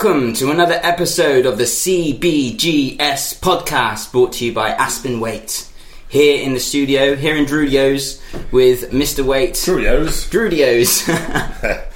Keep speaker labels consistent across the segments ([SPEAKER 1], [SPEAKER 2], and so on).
[SPEAKER 1] welcome to another episode of the CBGS podcast brought to you by Aspen Waite. Here in the studio, here in Drudio's with Mr. Waite.
[SPEAKER 2] Drudio's.
[SPEAKER 1] Drudio's.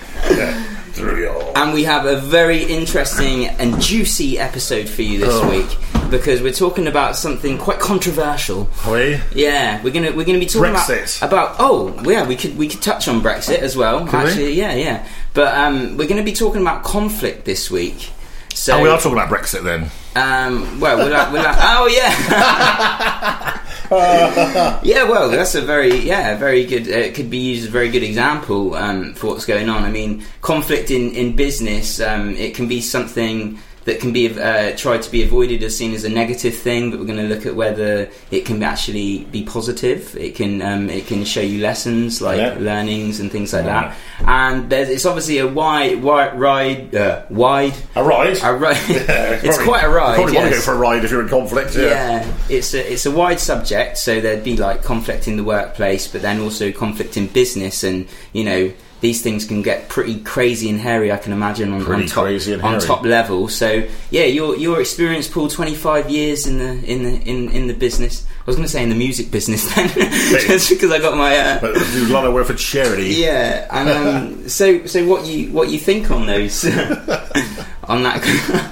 [SPEAKER 2] Drudio.
[SPEAKER 1] and we have a very interesting and juicy episode for you this
[SPEAKER 2] Oh.
[SPEAKER 1] week because we're talking about something quite controversial.
[SPEAKER 2] Are we?
[SPEAKER 1] Yeah, we're gonna we're gonna be talking
[SPEAKER 2] Brexit.
[SPEAKER 1] about about oh yeah we could we could touch on Brexit as well
[SPEAKER 2] we?
[SPEAKER 1] actually yeah yeah but um, we're gonna be talking about conflict this week. So
[SPEAKER 2] Oh, we are talking about Brexit then.
[SPEAKER 1] um, well, we'll, have- we'll have- oh yeah, yeah. Well, that's a very yeah, very good. Uh, it could be used as a very good example um, for what's going on. I mean, conflict in in business, um, it can be something that can be uh, tried to be avoided as seen as a negative thing, but we're going to look at whether it can actually be positive. It can um, it can show you lessons like
[SPEAKER 2] Yeah.
[SPEAKER 1] learnings and things like that. And there's, it's obviously a wide, wide ride, uh, wide.
[SPEAKER 2] A ride?
[SPEAKER 1] A ri-
[SPEAKER 2] Yeah,
[SPEAKER 1] it's
[SPEAKER 2] probably-
[SPEAKER 1] quite a ride.
[SPEAKER 2] You probably want to go for a ride if you're in conflict. Yeah.
[SPEAKER 1] Yeah, it's a it's a wide subject. So there'd be like conflict in the workplace, but then also conflict in business, and you know these things can get pretty crazy and hairy. I can imagine on, on top on top level. So yeah, your your experience, Paul, twenty five years in the in the in, in the business. I was going to say in the music business then, just because I got my. Uh,
[SPEAKER 2] But do a lot of work for charity.
[SPEAKER 1] yeah, and um, so so what you what you think on those on that?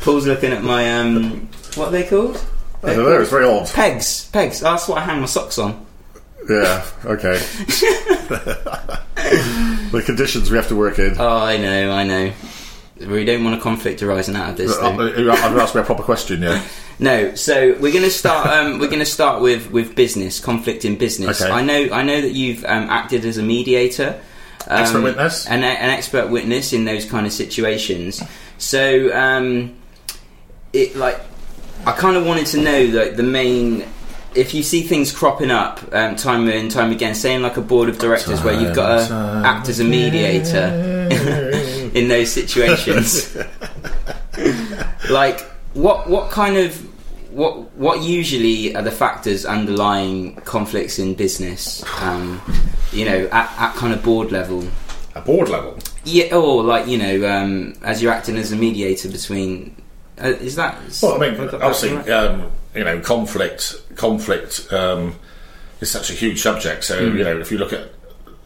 [SPEAKER 1] Paul's looking at my um, what are they called?
[SPEAKER 2] I don't know, it's very old.
[SPEAKER 1] Pegs, pegs. That's what I hang my socks on.
[SPEAKER 2] Yeah, okay. the conditions we have to work in.
[SPEAKER 1] Oh, I know, I know. We don't want a conflict arising out of this.
[SPEAKER 2] Uh, uh, I've asked me a proper question, yeah.
[SPEAKER 1] No, so we're going to start. Um, we're going to start with with business conflict in business.
[SPEAKER 2] Okay.
[SPEAKER 1] I know. I know that you've um, acted as a mediator, um,
[SPEAKER 2] Expert witness?
[SPEAKER 1] an, an expert witness in those kind of situations. So, um, it like I kind of wanted to know like the main. If you see things cropping up um, time and time again, saying like a board of directors where you've got to act as a mediator in those situations, like what what kind of what what usually are the factors underlying conflicts in business? Um, you know, at, at kind of board level.
[SPEAKER 2] A board level.
[SPEAKER 1] Yeah, or like you know, um, as you're acting as a mediator between. Uh, is that?
[SPEAKER 2] Well, I mean,
[SPEAKER 1] have got that
[SPEAKER 2] obviously,
[SPEAKER 1] right?
[SPEAKER 2] You know, conflict. Conflict um, is such a huge subject. So,
[SPEAKER 1] Hmm.
[SPEAKER 2] you know, if you look at,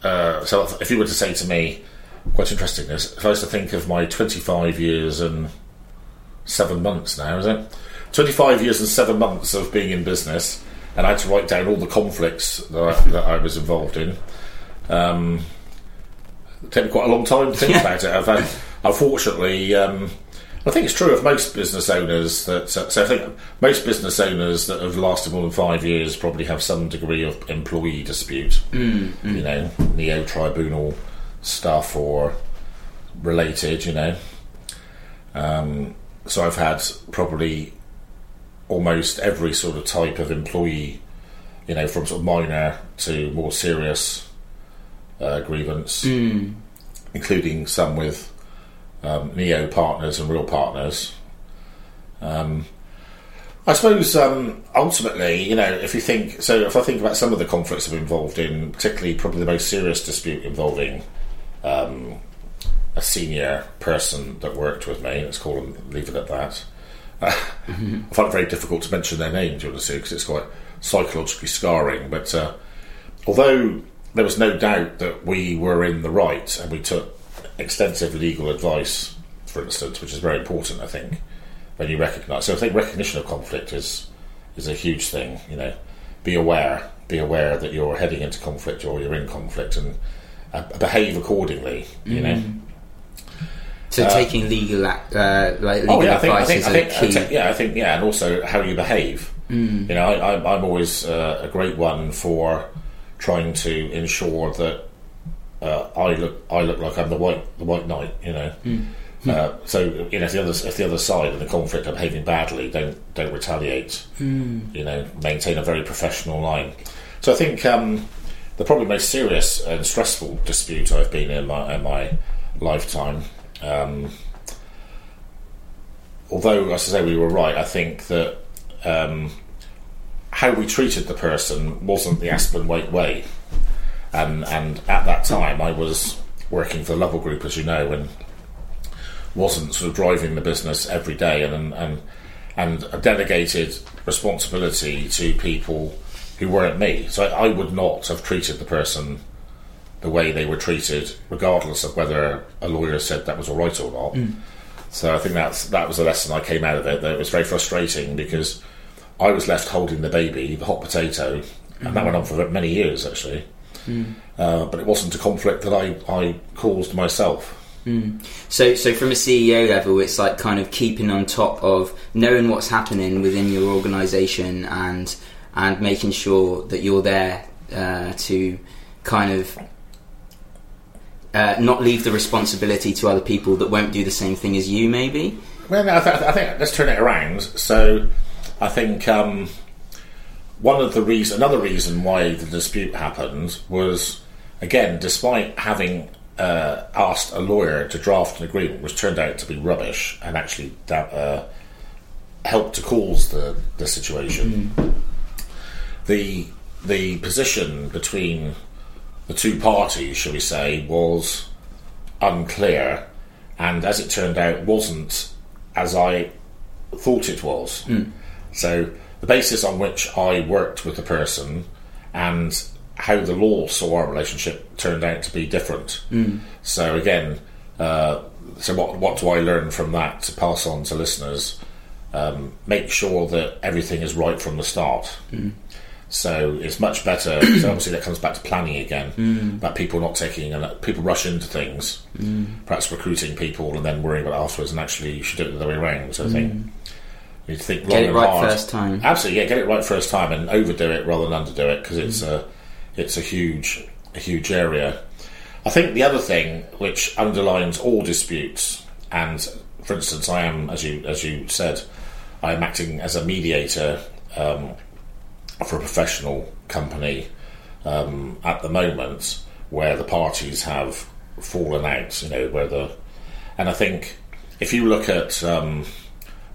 [SPEAKER 2] uh, so if, you were to say to me, quite interesting this, if I was to think of my 25 years and seven months now, is it? 25 years and seven months of being in business, and I had to write down all the conflicts that I, that I was involved in. Um, it took me quite a long time to think about it. I've had, unfortunately, um, I think it's true of most business owners that. Uh, so I think most business owners that have lasted more than five years probably have some degree of employee dispute. You know, neo tribunal stuff or related. You know, um, so I've had probably almost every sort of type of employee. You know, from sort of minor to more serious uh, grievance, including some with um, neo partners and real partners. Um, I suppose um, ultimately, you know, if you think so, if I think about some of the conflicts I've involved in, particularly probably the most serious dispute involving um, a senior person that worked with me, let's call them, leave it at that. Uh, I find it very difficult to mention their name, to be honest, because it's quite psychologically scarring. But uh, although there was no doubt that we were in the right and we took extensive legal advice, for instance, which is very important, I think, when you recognise. So I think recognition of conflict is is a huge thing. You know, be aware, be aware that you're heading into conflict or you're in conflict, and uh, behave accordingly. You know.
[SPEAKER 1] so taking legal act, uh, like legal
[SPEAKER 2] Oh yeah, I think, I
[SPEAKER 1] advice
[SPEAKER 2] think,
[SPEAKER 1] is
[SPEAKER 2] I
[SPEAKER 1] a
[SPEAKER 2] think,
[SPEAKER 1] key.
[SPEAKER 2] Yeah, I think, yeah, and also how you behave. Mm. You know, I, I, I'm always uh, a great one for trying to ensure that uh, I look, I look like I'm the white, the white knight. You know, uh, so you know, if the other, if the other side in the conflict are behaving badly, don't don't retaliate. You know, maintain a very professional line. So I think um, the probably most serious and stressful dispute I've been in my in my lifetime. Um, although, as I say, we were right, I think that um, how we treated the person wasn't the Aspen Waite way. And, and at that time, I was working for the Lovell Group, as you know, and wasn't sort of driving the business every day and and and delegated responsibility to people who weren't me. So I, would not have treated the person the way they were treated, regardless of whether a lawyer said that was all right or not. Mm. So I think that's that was the lesson I came out of it. That it was very frustrating because I was left holding the baby, the hot potato, and that mm-hmm. went on for many years actually. Uh, but it wasn't a conflict that I, I caused myself.
[SPEAKER 1] So, so from a CEO level, it's like kind of keeping on top of knowing what's happening within your organisation and and making sure that you're there uh, to kind of uh, not leave the responsibility to other people that won't do the same thing as you. Maybe.
[SPEAKER 2] Well, no, I, th- I think let's turn it around. So, I think um, one of the reason, another reason why the dispute happened was, again, despite having uh, asked a lawyer to draft an agreement, which turned out to be rubbish and actually da- uh, helped to cause the the situation. The the position between the two parties, shall we say, was unclear, and as it turned out, wasn't as I thought it was. So the basis on which I worked with the person and how the law saw our relationship turned out to be different. Mm. So again, uh, so what what do I learn from that to pass on to listeners? Um, make sure that everything is right from the start. Mm. So it's much better. so obviously that comes back to planning again. Mm. About people not taking and people rush into things, perhaps recruiting people and then worrying about afterwards. And actually, you should do it the other way around. So I think you to think long
[SPEAKER 1] Get it
[SPEAKER 2] and
[SPEAKER 1] right
[SPEAKER 2] hard.
[SPEAKER 1] first time.
[SPEAKER 2] Absolutely, yeah, get it right first time and overdo it rather than underdo it because it's a it's a huge a huge area. I think the other thing which underlines all disputes, and for instance, I am as you as you said, I am acting as a mediator um, for a professional company um, at the moment where the parties have fallen out. You know where the and I think if you look at um,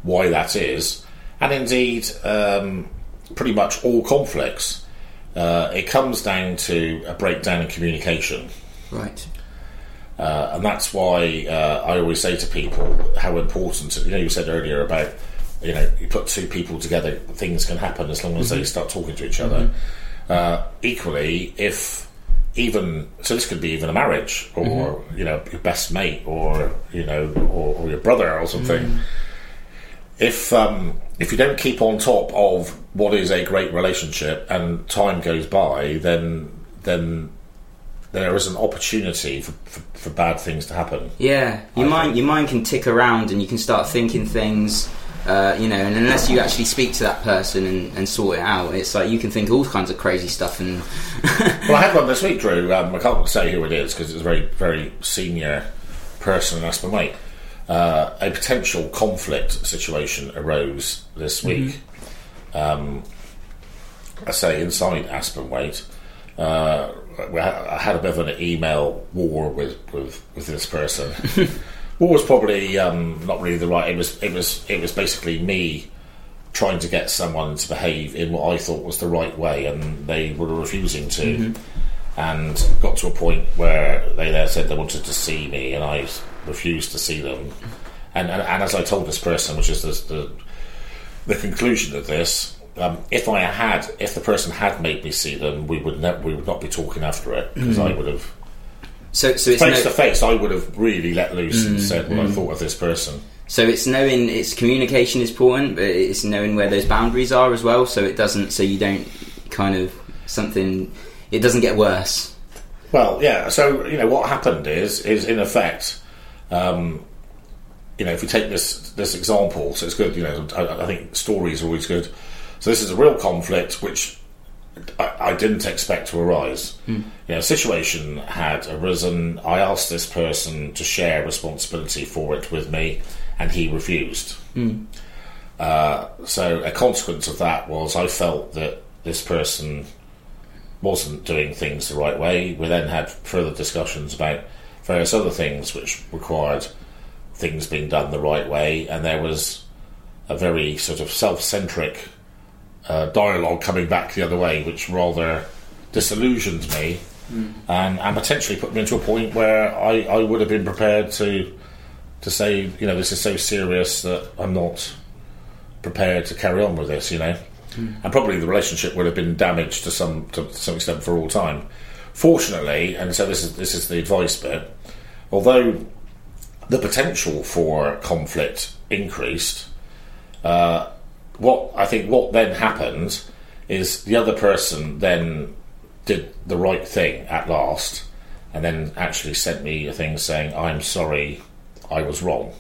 [SPEAKER 2] why that is, and indeed um, pretty much all conflicts, uh, it comes down to a breakdown in communication.
[SPEAKER 1] Right.
[SPEAKER 2] Uh, and that's why uh, I always say to people how important, you know, you said earlier about, you know, you put two people together, things can happen as long as they start talking to each other. Uh, equally, if even, so this could be even a marriage or, you know, your best mate or, you know, or, or your brother or something. If, um, if you don't keep on top of what is a great relationship and time goes by, then, then there is an opportunity for, for, for bad things to happen.
[SPEAKER 1] Yeah, your
[SPEAKER 2] I
[SPEAKER 1] mind
[SPEAKER 2] think-
[SPEAKER 1] your mind can tick around and you can start thinking things. Uh, you know, and unless you actually speak to that person and, and sort it out, it's like you can think all kinds of crazy stuff. And
[SPEAKER 2] Well, I had one this week, Drew. Um, I can't say who it is because it's a very, very senior person in Aspen Waite. Uh, a potential conflict situation arose this week. Um, I say inside Aspen Waite. Uh, ha- I had a bit of an email war with, with, with this person. war was probably um, not really the right. It was it was it was basically me trying to get someone to behave in what I thought was the right way, and they were refusing to. And got to a point where they there said they wanted to see me, and I refused to see them. And and, and as I told this person, which is the the, the conclusion of this. Um, if I had, if the person had made me see them, we would ne- we would not be talking after it because I mm. would have
[SPEAKER 1] so, so it's
[SPEAKER 2] face
[SPEAKER 1] no,
[SPEAKER 2] to face. I would have really let loose and mm, said what I mm. thought of this person.
[SPEAKER 1] so it's knowing it's communication is important, but it's knowing where those boundaries are as well. So it doesn't, so you don't kind of something. It doesn't get worse.
[SPEAKER 2] Well, yeah. So you know what happened is is in effect, um, you know, if we take this this example, so it's good. You know, I, I think stories are always good. So this is a real conflict which I, I didn't expect to arise. You know, a situation had arisen. I asked this person to share responsibility for it with me, and he refused. Uh, so a consequence of that was I felt that this person wasn't doing things the right way. We then had further discussions about various other things which required things being done the right way, and there was a very sort of self-centric uh, dialogue coming back the other way, which rather disillusioned me and, and potentially put me into a point where I, I would have been prepared to to say, you know, this is so serious that I'm not prepared to carry on with this, you know. And probably the relationship would have been damaged to some to some extent for all time. Fortunately, and so this is this is the advice bit. Although the potential for conflict increased, uh, what I think what then happened is the other person then did the right thing at last, and then actually sent me a thing saying, "I'm sorry, I was wrong.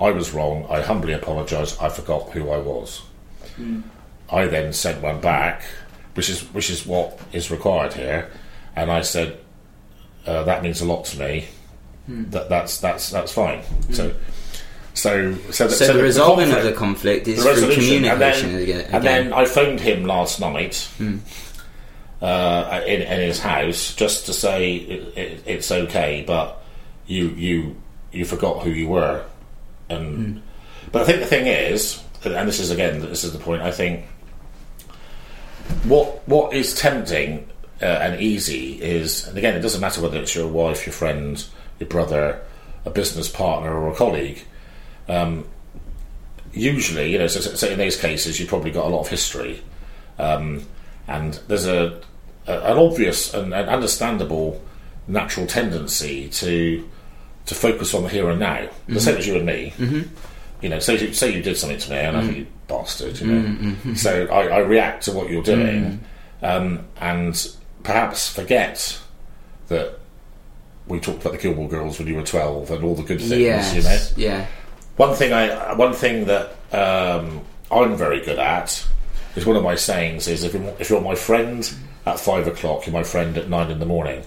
[SPEAKER 2] I was wrong. I humbly apologise. I forgot who I was." I then sent one back, which is which is what is required here, and I said uh, that means a lot to me. That that's that's that's fine. So. So, so, the,
[SPEAKER 1] So, the
[SPEAKER 2] the
[SPEAKER 1] resolving
[SPEAKER 2] conflict-
[SPEAKER 1] of the conflict is
[SPEAKER 2] the
[SPEAKER 1] through
[SPEAKER 2] resolution, and
[SPEAKER 1] communication
[SPEAKER 2] then,
[SPEAKER 1] again.
[SPEAKER 2] and then I phoned him last night uh, in, in his house just to say it, it, it's okay, but you you you forgot who you were, and but I think the thing is, and this is again this is the point. I think what what is tempting uh, and easy is, and again, it doesn't matter whether it's your wife, your friend, your brother, a business partner, or a colleague usually, you know, so, so in these cases, you've probably got a lot of history, um, and there's a, a an obvious and an understandable natural tendency to to focus on the here and now. The same as you and me. Mm-hmm. You know, say you, say you did something to me, and I think you bastard. You know, so I, I react to what you're doing, um, and perhaps forget that. We talked about the Gilmore Girls when you were twelve, and all the good things.
[SPEAKER 1] yes,
[SPEAKER 2] You know,
[SPEAKER 1] yeah,
[SPEAKER 2] one thing I, one thing that um, I'm very good at is one of my sayings is if you're, if you're my friend at five o'clock, you're my friend at nine in the morning.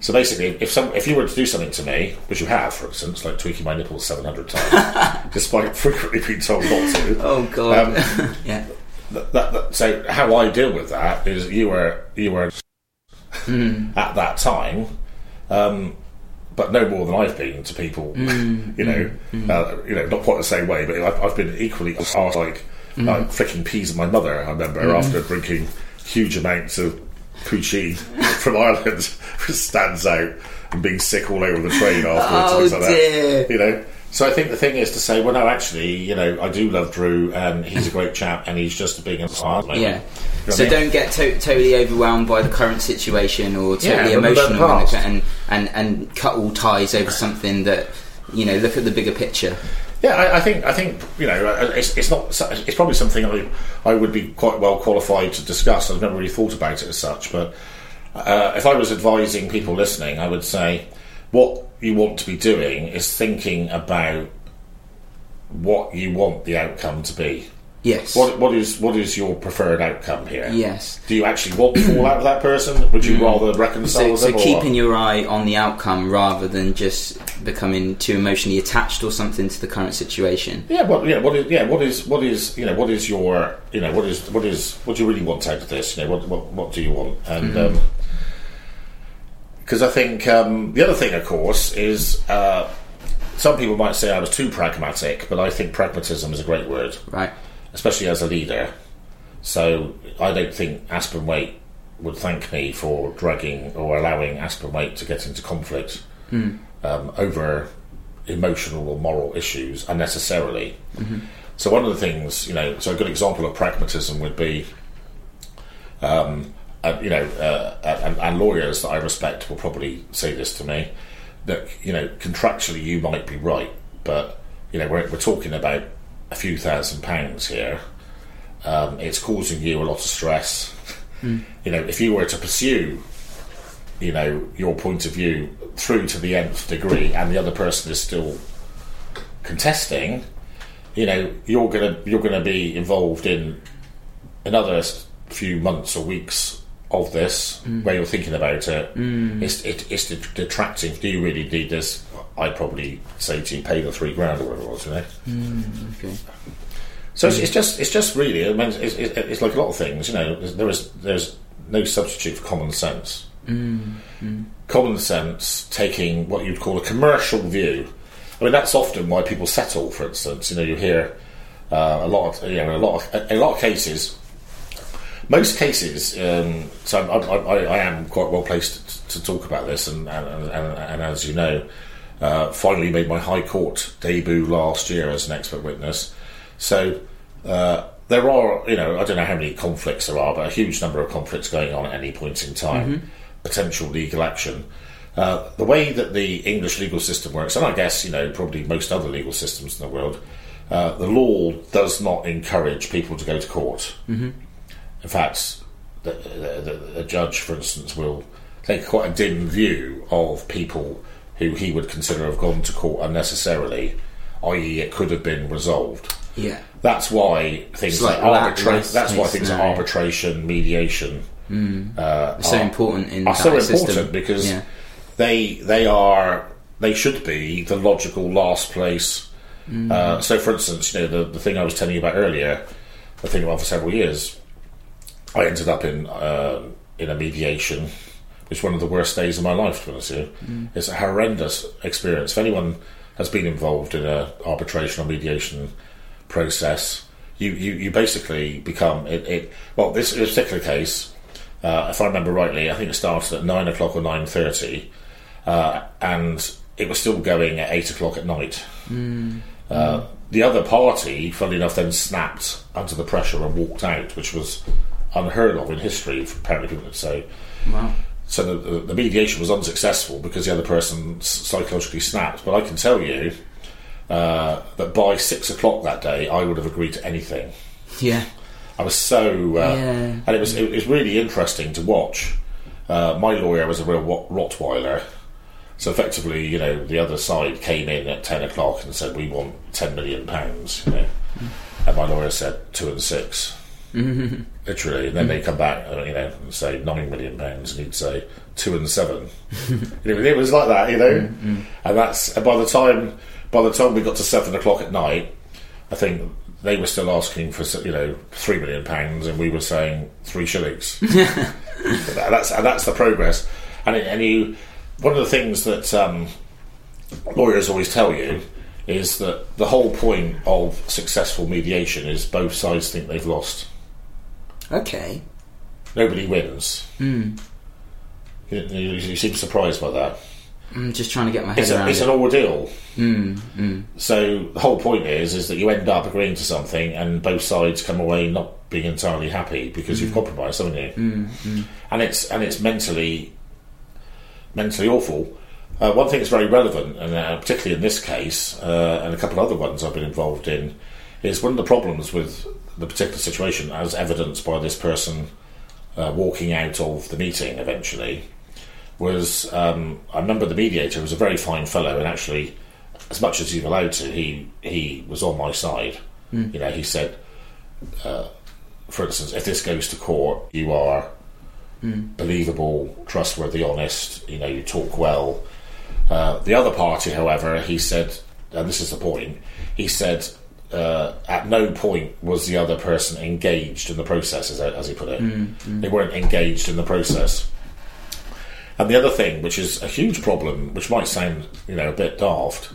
[SPEAKER 2] So basically, if some if you were to do something to me, which you have, for instance, like tweaking my nipples seven hundred times, despite frequently being told not to,
[SPEAKER 1] Oh god,
[SPEAKER 2] Um,
[SPEAKER 1] yeah,
[SPEAKER 2] that, that, that, so how I deal with that is you were you were at that time, um, but no more than I've been to people. Mm, you know, mm, mm. uh, you know, not quite the same way, but I've, I've been equally as hard, like mm-hmm. like flicking peas at my mother. I remember mm-hmm. after drinking huge amounts of poteen from Ireland, which stands out, and being sick all over the train afterwards.
[SPEAKER 1] Oh,
[SPEAKER 2] like
[SPEAKER 1] dear.
[SPEAKER 2] That, you know. So I think the thing is to say, well, no, actually, you know, I do love Drew, and he's a great chap, and he's just a hard man.
[SPEAKER 1] yeah.
[SPEAKER 2] You know
[SPEAKER 1] So
[SPEAKER 2] I mean?
[SPEAKER 1] don't get to- totally overwhelmed by the current situation or totally
[SPEAKER 2] the
[SPEAKER 1] emotional and, and and cut all ties over something that you know. Look at the bigger picture.
[SPEAKER 2] Yeah, I, I think I think you know uh, it's, it's not it's probably something I, I would be quite well qualified to discuss. I've never really thought about it as such, but uh, if I was advising people listening, I would say what you want to be doing is thinking about what you want the outcome to be.
[SPEAKER 1] Yes.
[SPEAKER 2] What what is what is your preferred outcome here?
[SPEAKER 1] Yes.
[SPEAKER 2] Do you actually want to fall out with that person? Would you rather reconcile
[SPEAKER 1] So, so keeping
[SPEAKER 2] what?
[SPEAKER 1] your eye on the outcome rather than just becoming too emotionally attached or something to the current situation.
[SPEAKER 2] Yeah, what yeah, what is yeah, what is what is you know, what is your you know, what is what is what do you really want out of this? You know, what what, what do you want? And
[SPEAKER 1] Mm-hmm.
[SPEAKER 2] Because I think um, the other thing, of course, is uh, some people might say I was too pragmatic, but I think pragmatism is a great word,
[SPEAKER 1] Right.
[SPEAKER 2] especially as a leader. So I don't think Aspen Waite would thank me for dragging or allowing Aspen Waite to get into conflict um, over emotional or moral issues unnecessarily. So one of the things, you know, so a good example of pragmatism would be, um, uh, you know, uh, and, and lawyers that I respect will probably say this to me that you know contractually you might be right, but you know we're, we're talking about a few thousand pounds here. Um, it's causing you a lot of stress. You know, if you were to pursue, you know, your point of view through to the nth degree, and the other person is still contesting, you know, you're gonna you're gonna be involved in another few months or weeks of this mm. where you're thinking about it. Mm. It's it, it's detracting. Do you really need this? I'd probably say to you, pay the three grand or whatever it was, you know.
[SPEAKER 1] Mm, okay.
[SPEAKER 2] So it's, it's just it's just really I mean it's, it's, it's like a lot of things you know there's, there is no substitute for common sense. Common sense taking what you'd call a commercial view. I mean that's often why people settle. For instance, you know you hear uh, a lot of you know a lot of in a lot of cases. Most cases, um, so I, I, I, am quite well placed to, to talk about this, and, and, and, and as you know, Uh, finally, made my High Court debut last year as an expert witness. So uh, there are, you know, I don't know how many conflicts there are, but a huge number of conflicts going on at any point in time. Potential legal action. Uh, the way that the English legal system works, and I guess you know probably most other legal systems in the world, uh, the law does not encourage people to go to court. Mm-hmm. In fact, the, the, the, judge, for instance, will take quite a dim view of people who he would consider have gone to court unnecessarily, i.e., it could have been resolved.
[SPEAKER 1] Yeah.
[SPEAKER 2] That's why things
[SPEAKER 1] It's
[SPEAKER 2] like,
[SPEAKER 1] like
[SPEAKER 2] arbitra-
[SPEAKER 1] worst
[SPEAKER 2] That's why things like arbitration, mediation mm.
[SPEAKER 1] uh, It's so
[SPEAKER 2] are-
[SPEAKER 1] important in
[SPEAKER 2] are so important
[SPEAKER 1] system.
[SPEAKER 2] because
[SPEAKER 1] yeah.
[SPEAKER 2] they they are they should be the logical last place. Mm. Uh, so, for instance, you know the, the thing I was telling you about earlier, the thing about for several years, I ended up in uh, in a mediation, which was one of the worst days of my life. To be honest with you, it's a horrendous experience. If anyone has been involved in a arbitration or mediation process, you, you, you basically become it, it. Well, this, this particular case, uh, if I remember rightly, I think it started at nine o'clock or nine thirty, uh, and it was still going at eight o'clock at night. Uh, the other party, funnily enough, then snapped under the pressure and walked out, which was unheard of in history. Apparently, people would say.
[SPEAKER 1] Wow.
[SPEAKER 2] So the, the, the mediation was unsuccessful because the other person psychologically snapped. But I can tell you uh, that by six o'clock that day, I would have agreed to anything.
[SPEAKER 1] Yeah.
[SPEAKER 2] I was so, uh,
[SPEAKER 1] Yeah.
[SPEAKER 2] and it was it was really interesting to watch. Uh, my lawyer was a real Rottweiler, so effectively, you know, the other side came in at ten o'clock and said, "We want ten million pounds," you know, and my lawyer said two and 6 literally, and then mm. they come back, you know, and say nine million pounds, and he'd say two and seven. It was like that, you know, mm, mm. and that's and by the time by the time we got to seven o'clock at night, I think they were still asking for you know three million pounds, and we were saying three shillings. That's and that's the progress. And it, and you, one of the things that um, lawyers always tell you is that the whole point of successful mediation is both sides think they've lost.
[SPEAKER 1] Okay.
[SPEAKER 2] Nobody wins. You, you, you seem surprised by that.
[SPEAKER 1] I'm just trying to get my head
[SPEAKER 2] It's, a,
[SPEAKER 1] around
[SPEAKER 2] it's
[SPEAKER 1] it.
[SPEAKER 2] an ordeal.
[SPEAKER 1] Mm,
[SPEAKER 2] So the whole point is is that you end up agreeing to something, and both sides come away not being entirely happy because you've compromised, haven't you? And it's and it's mentally mentally awful. Uh, one thing that's very relevant, and uh, particularly in this case, uh, and a couple of other ones I've been involved in, is one of the problems with the particular situation, as evidenced by this person uh, walking out of the meeting eventually, was um, I remember the mediator was a very fine fellow, and actually, as much as he's allowed to, he he was on my side. You know, he said, uh, for instance, if this goes to court, you are believable, trustworthy, honest. You know, you talk well. Uh, the other party, however, he said, and this is the point, he said. Uh, at no point was the other person engaged in the process, as, as he put it. They weren't engaged in the process. And the other thing, which is a huge problem, which might sound you know a bit daft,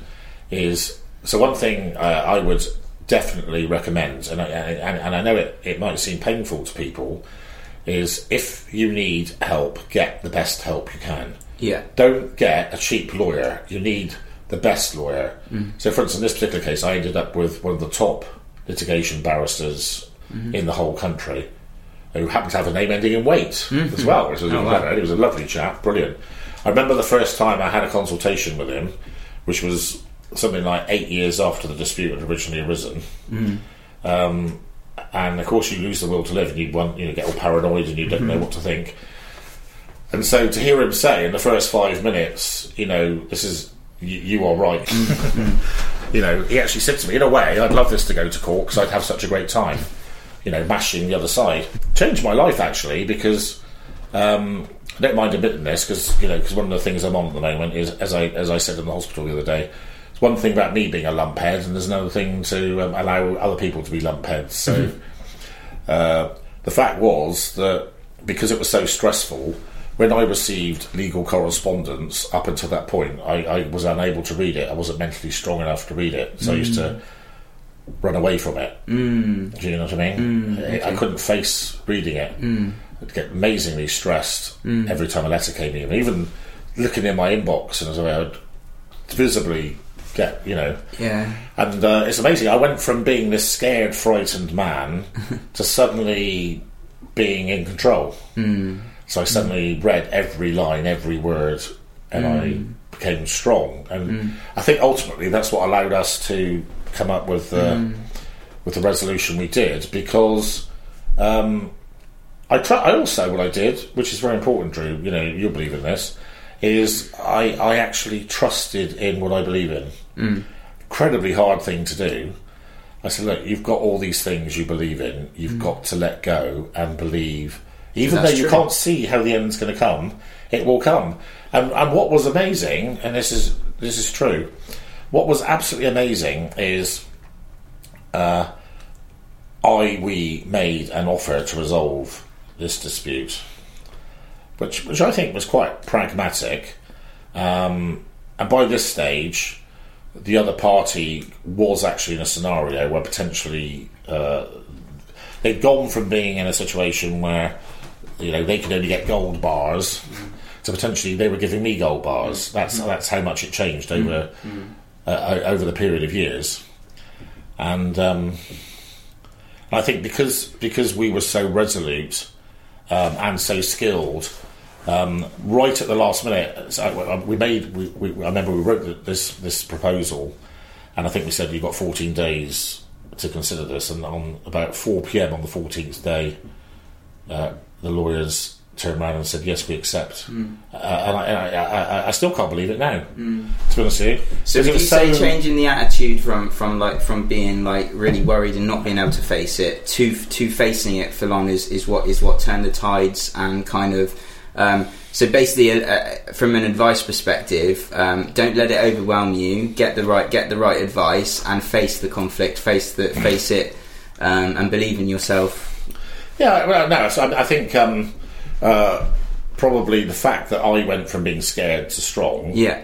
[SPEAKER 2] is so one thing uh, I would definitely recommend, and I, and, and I know it, it might seem painful to people, is if you need help, get the best help you can.
[SPEAKER 1] yeah.
[SPEAKER 2] Don't get a cheap lawyer. You need the best lawyer. Mm. So, for instance, in this particular case, I ended up with one of the top litigation barristers mm-hmm. in the whole country who happened to have a name ending in weight mm-hmm. as well, which was
[SPEAKER 1] Oh, wow.
[SPEAKER 2] He was a lovely chap, brilliant. I remember the first time I had a consultation with him, which was something like eight years after the dispute had originally arisen. Mm. Um, and of course, you lose the will to live, and you want you know get all paranoid, and you don't know mm-hmm. what to think. And so to hear him say in the first five minutes, you know, this is you, are right. you know, he actually said to me, in a way, I'd love this to go to court because I'd have such a great time. You know, mashing the other side changed my life actually because um, I don't mind admitting this because you know because one of the things I'm on at the moment is as I as I said in the hospital the other day. It's one thing about me being a lumphead, and there's another thing to um, allow other people to be lumpheads. So uh, the fact was that because it was so stressful, when I received legal correspondence up until that point, I, I was unable to read it. I wasn't mentally strong enough to read it, so I used to mm. run away from it. Mm. Do you know what I mean? Mm, I, I couldn't face reading it. Mm. I'd get amazingly stressed every time a letter came in. Even looking in my inbox, and as I would visibly get, you know.
[SPEAKER 1] Yeah.
[SPEAKER 2] And uh, it's amazing. I went from being this scared, frightened man to suddenly being in control.
[SPEAKER 1] Mm.
[SPEAKER 2] So I suddenly mm. read every line, every word, and I mm. became strong. And mm. I think ultimately that's what allowed us to come up with the with the resolution we did because. Um, I try. I also what I did, which is very important, Drew. You know, you'll believe in this. Is I I actually trusted in what I believe in. Incredibly hard thing to do. I said, look, you've got all these things you believe in. You've got to let go and believe, even
[SPEAKER 1] That's
[SPEAKER 2] though you
[SPEAKER 1] true.
[SPEAKER 2] can't see how the end's going to come. It will come. And, and what was amazing, and this is this is true. What was absolutely amazing is I we made an offer to resolve this dispute, which which I think was quite pragmatic. Um, and by this stage, the other party was actually in a scenario where potentially uh, they'd gone from being in a situation where you know they could only get gold bars to potentially they were giving me gold bars. That's that's how much it changed over uh, over the period of years, and. Um, I think because because we were so resolute um, and so skilled, um, right at the last minute, so uh, we made. We, we, I remember we wrote this this proposal, and I think we said you've got 14 days to consider this. And on about 4 p.m. on the 14th day, uh, the lawyers turned around and said, "Yes, we accept."
[SPEAKER 1] Hmm.
[SPEAKER 2] Uh, and I, I, I, I still can't believe it now. To be honest with you,
[SPEAKER 1] So would you say
[SPEAKER 2] so-
[SPEAKER 1] changing the attitude from, from like from being like really worried and not being able to face it to to facing it for long is, is what is what turned the tides and kind of um, so basically uh, uh, from an advice perspective um, don't let it overwhelm you get the right get the right advice and face the conflict face the face it um, and believe in yourself
[SPEAKER 2] Yeah, well, no. So I, I think um, uh, probably the fact that I went from being scared to strong
[SPEAKER 1] yeah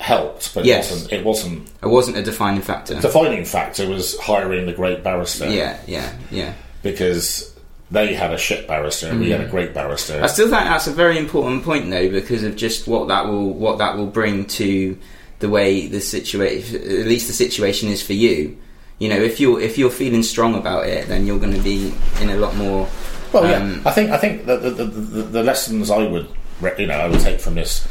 [SPEAKER 2] helped, but
[SPEAKER 1] Yes.
[SPEAKER 2] it wasn't. It wasn't.
[SPEAKER 1] it wasn't a defining factor
[SPEAKER 2] The defining factor was hiring the great barrister.
[SPEAKER 1] yeah yeah yeah
[SPEAKER 2] because they had a shit barrister and we had a great barrister.
[SPEAKER 1] I still think that's a very important point, though, because of just what that will what that will bring to the way the situation, at least the situation is for you. You know, if you're if you're feeling strong about it, then you're going to be in a lot more.
[SPEAKER 2] Well, yeah,
[SPEAKER 1] um,
[SPEAKER 2] I think I think the, the, the, the lessons I would you know I would take from this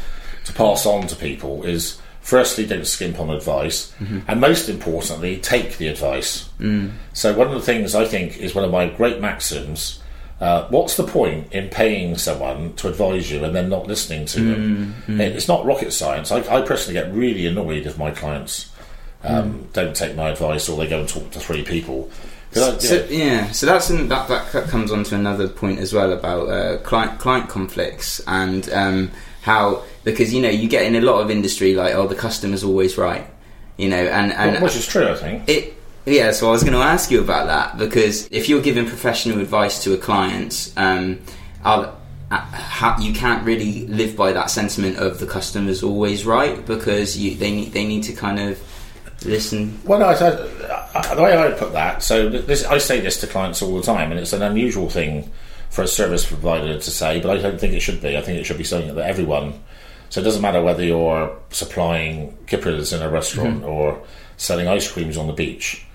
[SPEAKER 2] to pass on to people is firstly don't skimp on advice, and most importantly take the advice. Mm. So one of the things I think is one of my great maxims. Uh, what's the point in paying someone to advise you and then not listening to them? It- It's not rocket science. I, I personally get really annoyed if my clients um, don't take my advice or they go and talk to three people.
[SPEAKER 1] So yeah, so that's an, that that comes on to another point as well about uh, client client conflicts and um, how because you know you get in a lot of industry like oh the customer's always right, you know and and
[SPEAKER 2] which is true, I think.
[SPEAKER 1] It yeah, so I was going to ask you about that because if you're giving professional advice to a client, um, are, uh, you can't really live by that sentiment of the customer's always right because you, they need they need to kind of listen.
[SPEAKER 2] Well, no, I, I, the way I put that, so this, I say this to clients all the time, and it's an unusual thing for a service provider to say, but I don't think it should be. I think it should be something that everyone. So it doesn't matter whether you're supplying kippers in a restaurant or selling ice creams on the beach.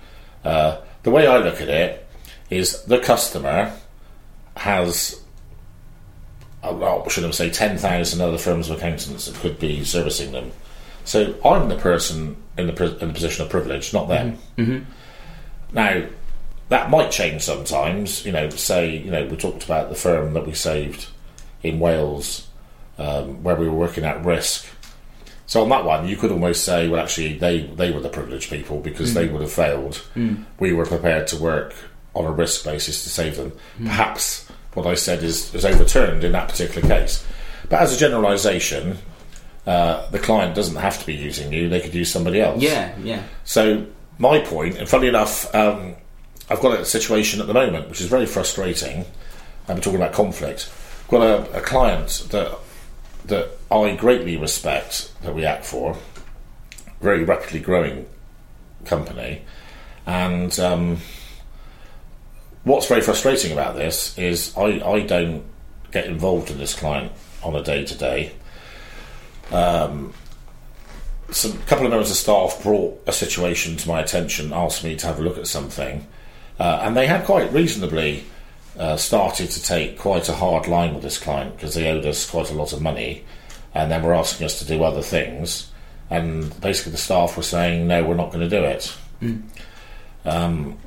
[SPEAKER 2] Uh, the way I look at it is the customer has. uh, Well, should I say, 10,000 other firms of accountants that could be servicing them. So I'm the person in the, in the position of privilege, not them. Mm-hmm. Mm-hmm. Now, that might change sometimes. You know, say, you know, we talked about the firm that we saved in Wales, um, where we were working at risk. So on that one, you could almost say, well, actually, they they were the privileged people because mm. they would have failed. Mm. We were prepared to work on a risk basis to save them. Mm. Perhaps what I said is, is overturned in that particular case. But as a generalisation, uh, the client doesn't have to be using you; they could use somebody else.
[SPEAKER 1] Yeah, yeah,
[SPEAKER 2] So my point, and funnily enough, um, I've got a situation at the moment which is very frustrating. I'm talking about conflict. I've got a, a client that that I greatly respect that we act for, very rapidly growing company, and um, what's very frustrating about this is I, I don't get involved in this client on a day to day. Some a couple of members of staff brought a situation to my attention, asked me to have a look at something, uh, and they had quite reasonably uh, started to take quite a hard line with this client because they owed us quite a lot of money, and then were asking us to do other things, and basically the staff were saying, "No, we're not going to do it." Um,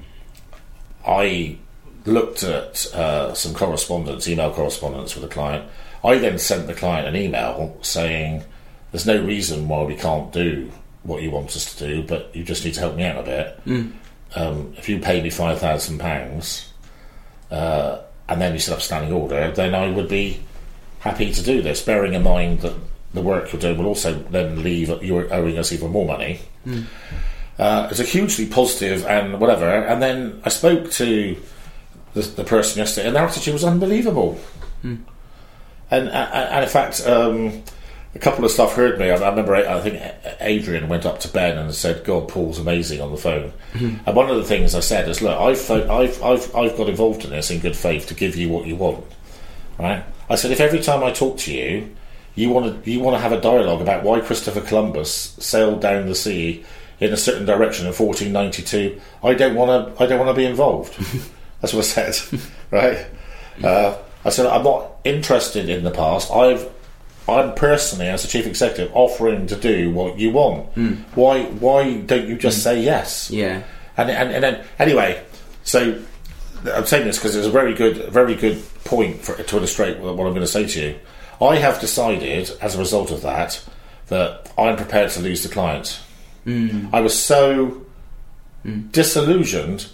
[SPEAKER 2] I looked at uh, some correspondence, email correspondence with the client. I then sent the client an email saying, "There's no reason why we can't do what you want us to do, but you just need to help me out a bit. Um, if you pay me five thousand pounds, uh, and then you set up standing order, then I would be happy to do this, bearing in mind that the work you're doing will also then leave you're owing us even more money." Uh, it's a hugely positive and whatever. And then I spoke to the, the person yesterday, and their attitude was unbelievable. And, and, and in fact, um, a couple of stuff heard me. I, I remember, I think Adrian went up to Ben and said, "God, Paul's amazing" on the phone. And one of the things I said is, "Look, I've, I've, I've, I've got involved in this in good faith to give you what you want." Right? I said, if every time I talk to you, you want to you want to have a dialogue about why Christopher Columbus sailed down the sea in a certain direction in 1492, I don't want to I don't want to be involved. That's what I said, right? Uh, I said I'm not interested in the past. I've I'm personally, as a chief executive, offering to do what you want. Hmm. Why why don't you just hmm. say yes?
[SPEAKER 1] Yeah.
[SPEAKER 2] And, and, and then anyway, so I'm saying this because it's a very good, very good point for, to illustrate what I'm going to say to you. I have decided, as a result of that, that I'm prepared to lose the client. Hmm. I was so disillusioned.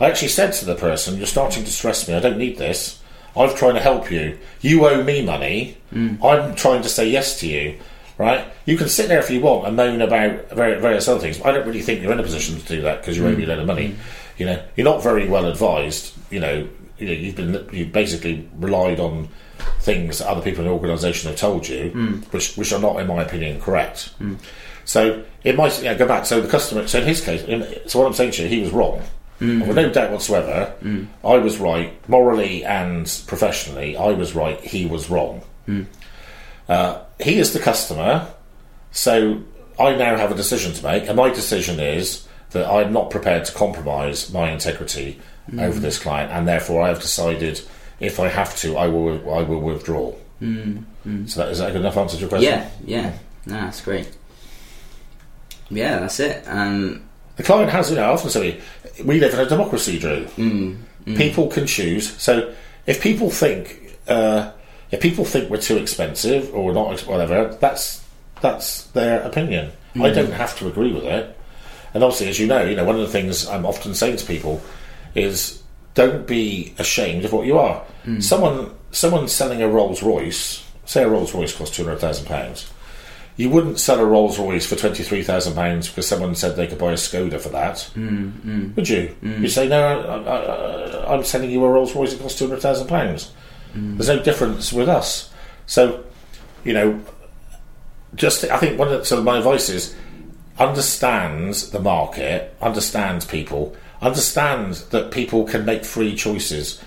[SPEAKER 2] I actually said to the person, "You're starting to stress me. I don't need this. I'm trying to help you. You owe me money. Hmm. I'm trying to say yes to you." Right? You can sit there if you want and moan about various other things. I don't really think you're in a position to do that because you owe me a load of money. Hmm. You know, you're not very well advised. You know, you know, you've been you've basically relied on things that other people in the organisation have told you, hmm. which which are not, in my opinion, correct. So it might yeah, go back. So the customer. So in his case, so what I'm saying to you, he was wrong. Mm. With no doubt whatsoever, mm. I was right morally and professionally. I was right. He was wrong. Mm. Uh, he is the customer, so I now have a decision to make, and my decision is that I'm not prepared to compromise my integrity over this client, and therefore I have decided if I have to, I will I will withdraw. So that, is that a good enough answer to your question?
[SPEAKER 1] Yeah, yeah. No, that's great. Yeah, that's it. Um,
[SPEAKER 2] The client has, you know, I often say we live in a democracy, Drew. Mm, mm. People can choose. So if people think, uh, if people think we're too expensive or not, whatever, that's that's their opinion. I mm. don't have to agree with it. And obviously, as you know, you know, one of the things I'm often saying to people is, don't be ashamed of what you are. Someone, someone selling a Rolls Royce, say a Rolls Royce costs two hundred thousand pounds. You wouldn't sell a Rolls Royce for twenty three thousand pounds because someone said they could buy a Skoda for that, hmm, hmm. would you? Hmm. You'd say no, I, I, I'm selling you a Rolls Royce that costs two hundred thousand pounds. There's no difference with us. So, you know, just I think one of the, so my advice is understand the market, understands people, understands that people can make free choices.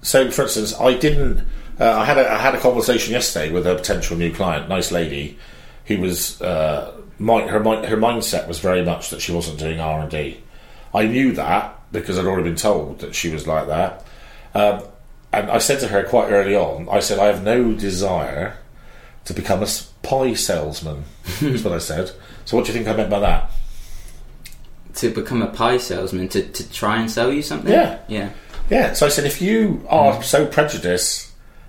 [SPEAKER 2] So, for instance, I didn't. Uh, I had a, I had a conversation yesterday with a potential new client, nice lady, who was uh, my, her her mindset was very much that she wasn't doing R and D. I knew that because I'd already been told that she was like that. Um, and I said to her quite early on, I said, I have no desire to become a pie salesman. That's what I said. So, what do you think I meant by that?
[SPEAKER 1] to become a pie salesman to, to try and sell you something.
[SPEAKER 2] Yeah.
[SPEAKER 1] yeah,
[SPEAKER 2] Yeah, so I said, if you are so prejudiced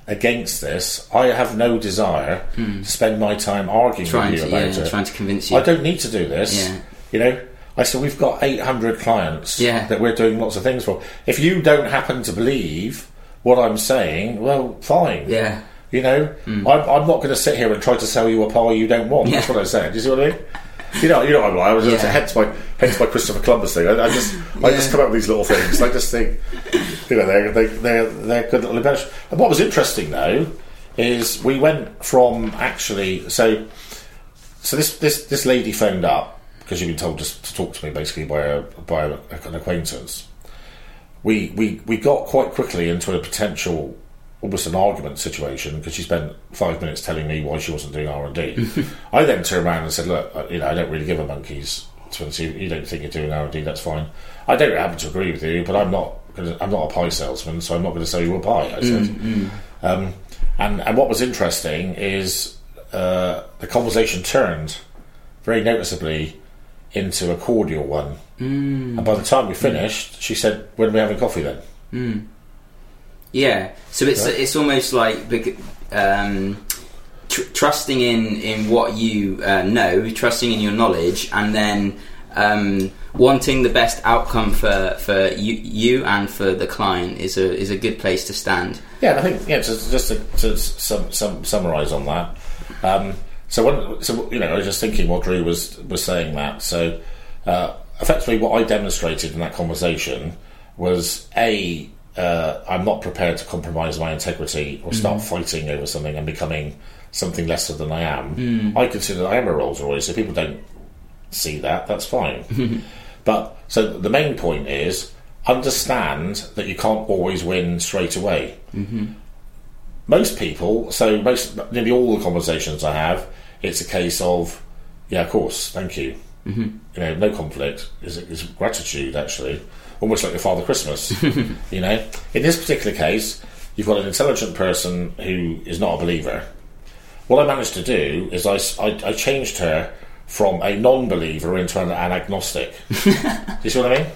[SPEAKER 2] against this, I have no desire hmm. to spend my time arguing
[SPEAKER 1] trying
[SPEAKER 2] with
[SPEAKER 1] to
[SPEAKER 2] you about
[SPEAKER 1] yeah,
[SPEAKER 2] it.
[SPEAKER 1] trying to convince you.
[SPEAKER 2] I don't need to do this.
[SPEAKER 1] Yeah.
[SPEAKER 2] You know, I said, we've got 800 clients
[SPEAKER 1] Yeah.
[SPEAKER 2] that we're doing lots of things for. If you don't happen to believe what I'm saying, well, fine.
[SPEAKER 1] Yeah,
[SPEAKER 2] You know, hmm. I'm, I'm not going to sit here and try to sell you a pie you don't want. That's what I said. Do you see what I mean? You know, you know what I'm like. I was just,
[SPEAKER 1] Yeah.
[SPEAKER 2] hence my hence my Christopher Columbus thing. I, I just I just come up with these little things. I just think, you know, they're they, they're they're good little embellishments. And what was interesting though is we went from actually so so this this this lady phoned up because you've been told just to talk to me basically by a by a, an acquaintance. We we we got quite quickly into a potential almost an argument situation because she spent five minutes telling me why she wasn't doing R and D. I then turned around and said, "Look, uh, you know, I don't really give a monkey's. To you, you don't think you're doing R and D, that's fine. I don't happen to agree with you, but I'm not. Gonna, I'm not a pie salesman, so I'm not going to sell you a pie." I said. Um, and and what was interesting is uh, the conversation turned very noticeably into a cordial one. Mm. And by the time we finished, she said, "When are we having coffee then?"
[SPEAKER 1] Yeah, so it's it's almost like um, tr- trusting in in what you uh, know, trusting in your knowledge, and then um, wanting the best outcome for for you, you and for the client is a is a good place to stand.
[SPEAKER 2] Yeah, and I think yeah. Just to, to sum, sum, summarize on that. Um, so when so you know, I was just thinking what Drew was was saying that. So uh, effectively, what I demonstrated in that conversation was a uh, I'm not prepared to compromise my integrity or start fighting over something and becoming something lesser than I am. I consider I am a Rolls Royce. If people don't see that, that's fine. but so the main point is understand that you can't always win straight away. Most people, so most nearly all the conversations I have, it's a case of, yeah, of course, thank you. Mm-hmm. You know, no conflict is is gratitude actually, almost like your Father Christmas. you know, in this particular case, you've got an intelligent person who is not a believer. What I managed to do is I I changed her from a non-believer into an, an agnostic. do you see what I mean?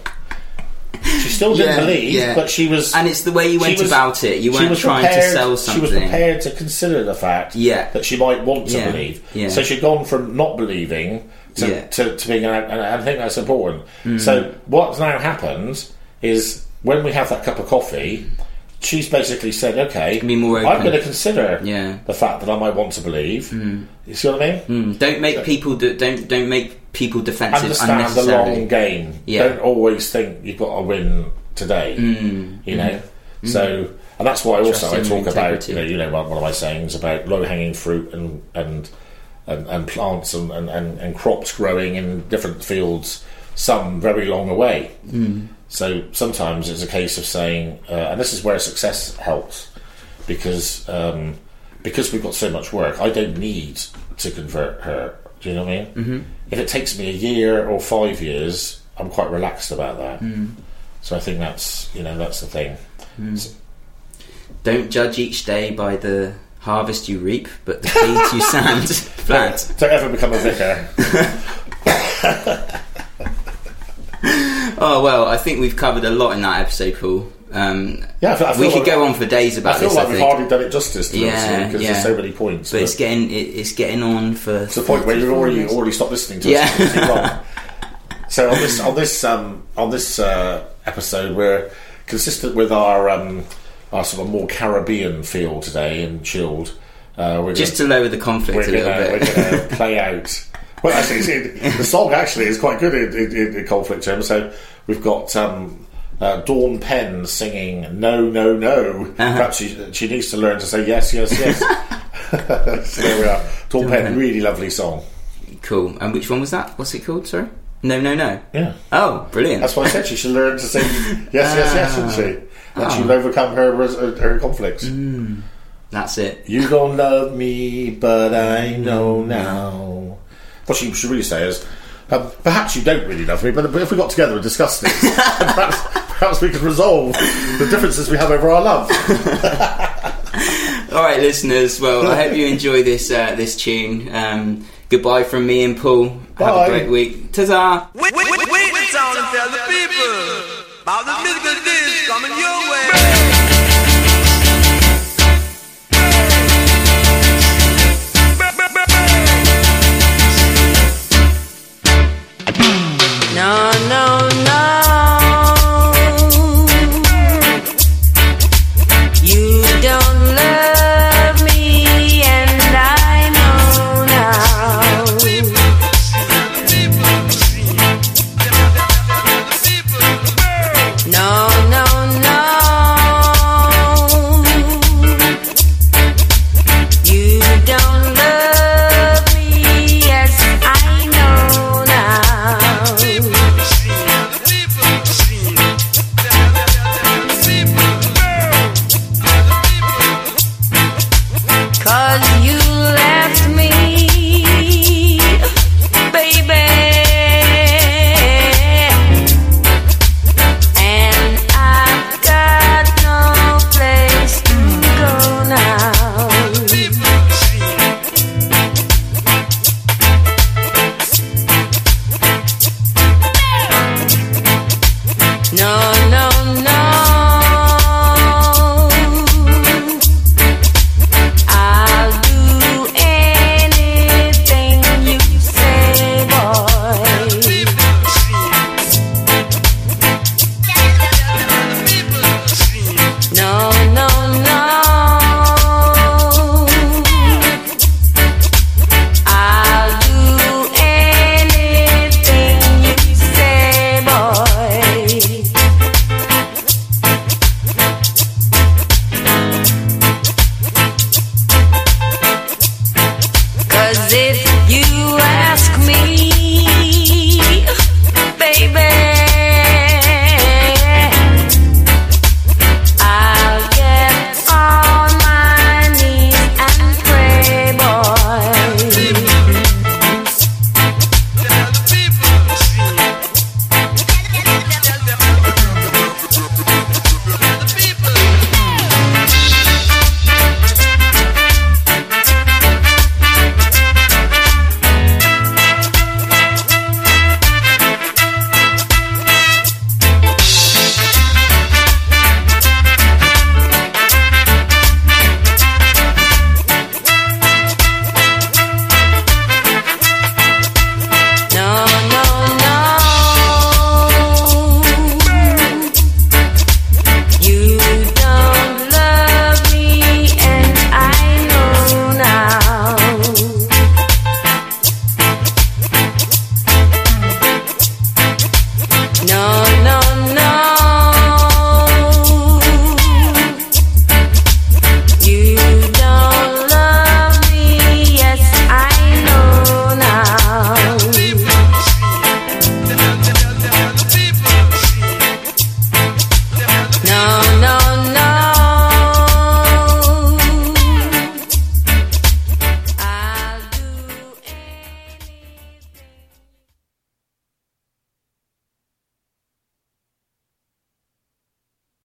[SPEAKER 2] She still didn't
[SPEAKER 1] Yeah,
[SPEAKER 2] believe,
[SPEAKER 1] yeah.
[SPEAKER 2] but she was.
[SPEAKER 1] And it's the way you went
[SPEAKER 2] was-
[SPEAKER 1] about it. You weren't trying to sell something.
[SPEAKER 2] She was prepared to consider the fact
[SPEAKER 1] Yeah.
[SPEAKER 2] that she might want to believe. So she'd gone from not believing to, to, to being, an, and I think that's important. Hmm. So what's now happened is when we have that cup of coffee, she's basically said, "Okay,
[SPEAKER 1] Be more
[SPEAKER 2] I'm going to consider
[SPEAKER 1] Yeah.
[SPEAKER 2] the fact that I might want to believe." You see what I mean?
[SPEAKER 1] Mm, Don't make people do, don't don't make people defensive
[SPEAKER 2] understand the long game.
[SPEAKER 1] Yeah.
[SPEAKER 2] Don't always think you've got to win today. You know, so and that's why also I
[SPEAKER 1] Mm. Trust
[SPEAKER 2] talk about you know you know one of my sayings about low hanging fruit and and and, and plants and, and, and, and crops growing in different fields, some very long away.
[SPEAKER 1] Mm.
[SPEAKER 2] So sometimes it's a case of saying, uh, and this is where success helps, because um, because we've got so much work. I don't need to convert her. Do you know what I mean? Mm-hmm. If it takes me a year or five years, I'm quite relaxed about that. So I think that's you know that's the thing.
[SPEAKER 1] Don't judge each day by the harvest you reap, but the seeds you sand plant.
[SPEAKER 2] Don't ever become a vicar.
[SPEAKER 1] Oh well, I think we've covered a lot in that episode, Paul. Um,
[SPEAKER 2] Yeah, I feel, I feel
[SPEAKER 1] we could go on for days about it.
[SPEAKER 2] I feel
[SPEAKER 1] this.
[SPEAKER 2] like
[SPEAKER 1] I
[SPEAKER 2] we've
[SPEAKER 1] think,
[SPEAKER 2] hardly done it justice to
[SPEAKER 1] Yeah,
[SPEAKER 2] because
[SPEAKER 1] yeah.
[SPEAKER 2] there's so many points.
[SPEAKER 1] but it's getting it, it's getting on for
[SPEAKER 2] to the point where you've already already stopped listening to
[SPEAKER 1] Yeah.
[SPEAKER 2] us. So on this on this um, on this uh, episode, we're consistent with our um, our sort of more Caribbean feel today and chilled. Uh, we're
[SPEAKER 1] just
[SPEAKER 2] gonna,
[SPEAKER 1] to lower the conflict
[SPEAKER 2] we're
[SPEAKER 1] a little
[SPEAKER 2] gonna,
[SPEAKER 1] bit.
[SPEAKER 2] we're play out. Well, actually, it's- the song actually is quite good in, in, in, conflict terms. So we've got. Um, uh, Dawn Penn singing "No, No, No." Uh-huh. Perhaps she, she needs to learn to say yes, yes, yes. so there we are. Dawn Penn,
[SPEAKER 1] Penn.
[SPEAKER 2] really lovely song.
[SPEAKER 1] Cool. And which one was that? What's it called? Sorry. No, no, no.
[SPEAKER 2] Yeah.
[SPEAKER 1] Oh, brilliant.
[SPEAKER 2] That's why I said she should learn to say yes, yes, yes, shouldn't she? And
[SPEAKER 1] Oh.
[SPEAKER 2] she'll ah. overcome her her, her conflicts. Hmm.
[SPEAKER 1] That's it.
[SPEAKER 2] You don't love me, but I know hmm. now. What she should really say is, um, perhaps you don't really love me, but if we got together and discussed this, perhaps, perhaps we could resolve the differences we have over our love.
[SPEAKER 1] All right, listeners. Well, I hope you enjoy this uh, this tune. Um, goodbye from me and Paul. Have
[SPEAKER 2] Bye.
[SPEAKER 1] a great week. Ta-ta.
[SPEAKER 3] Wait, wait, wait, wait, it's on and tell the people about the musical coming your way.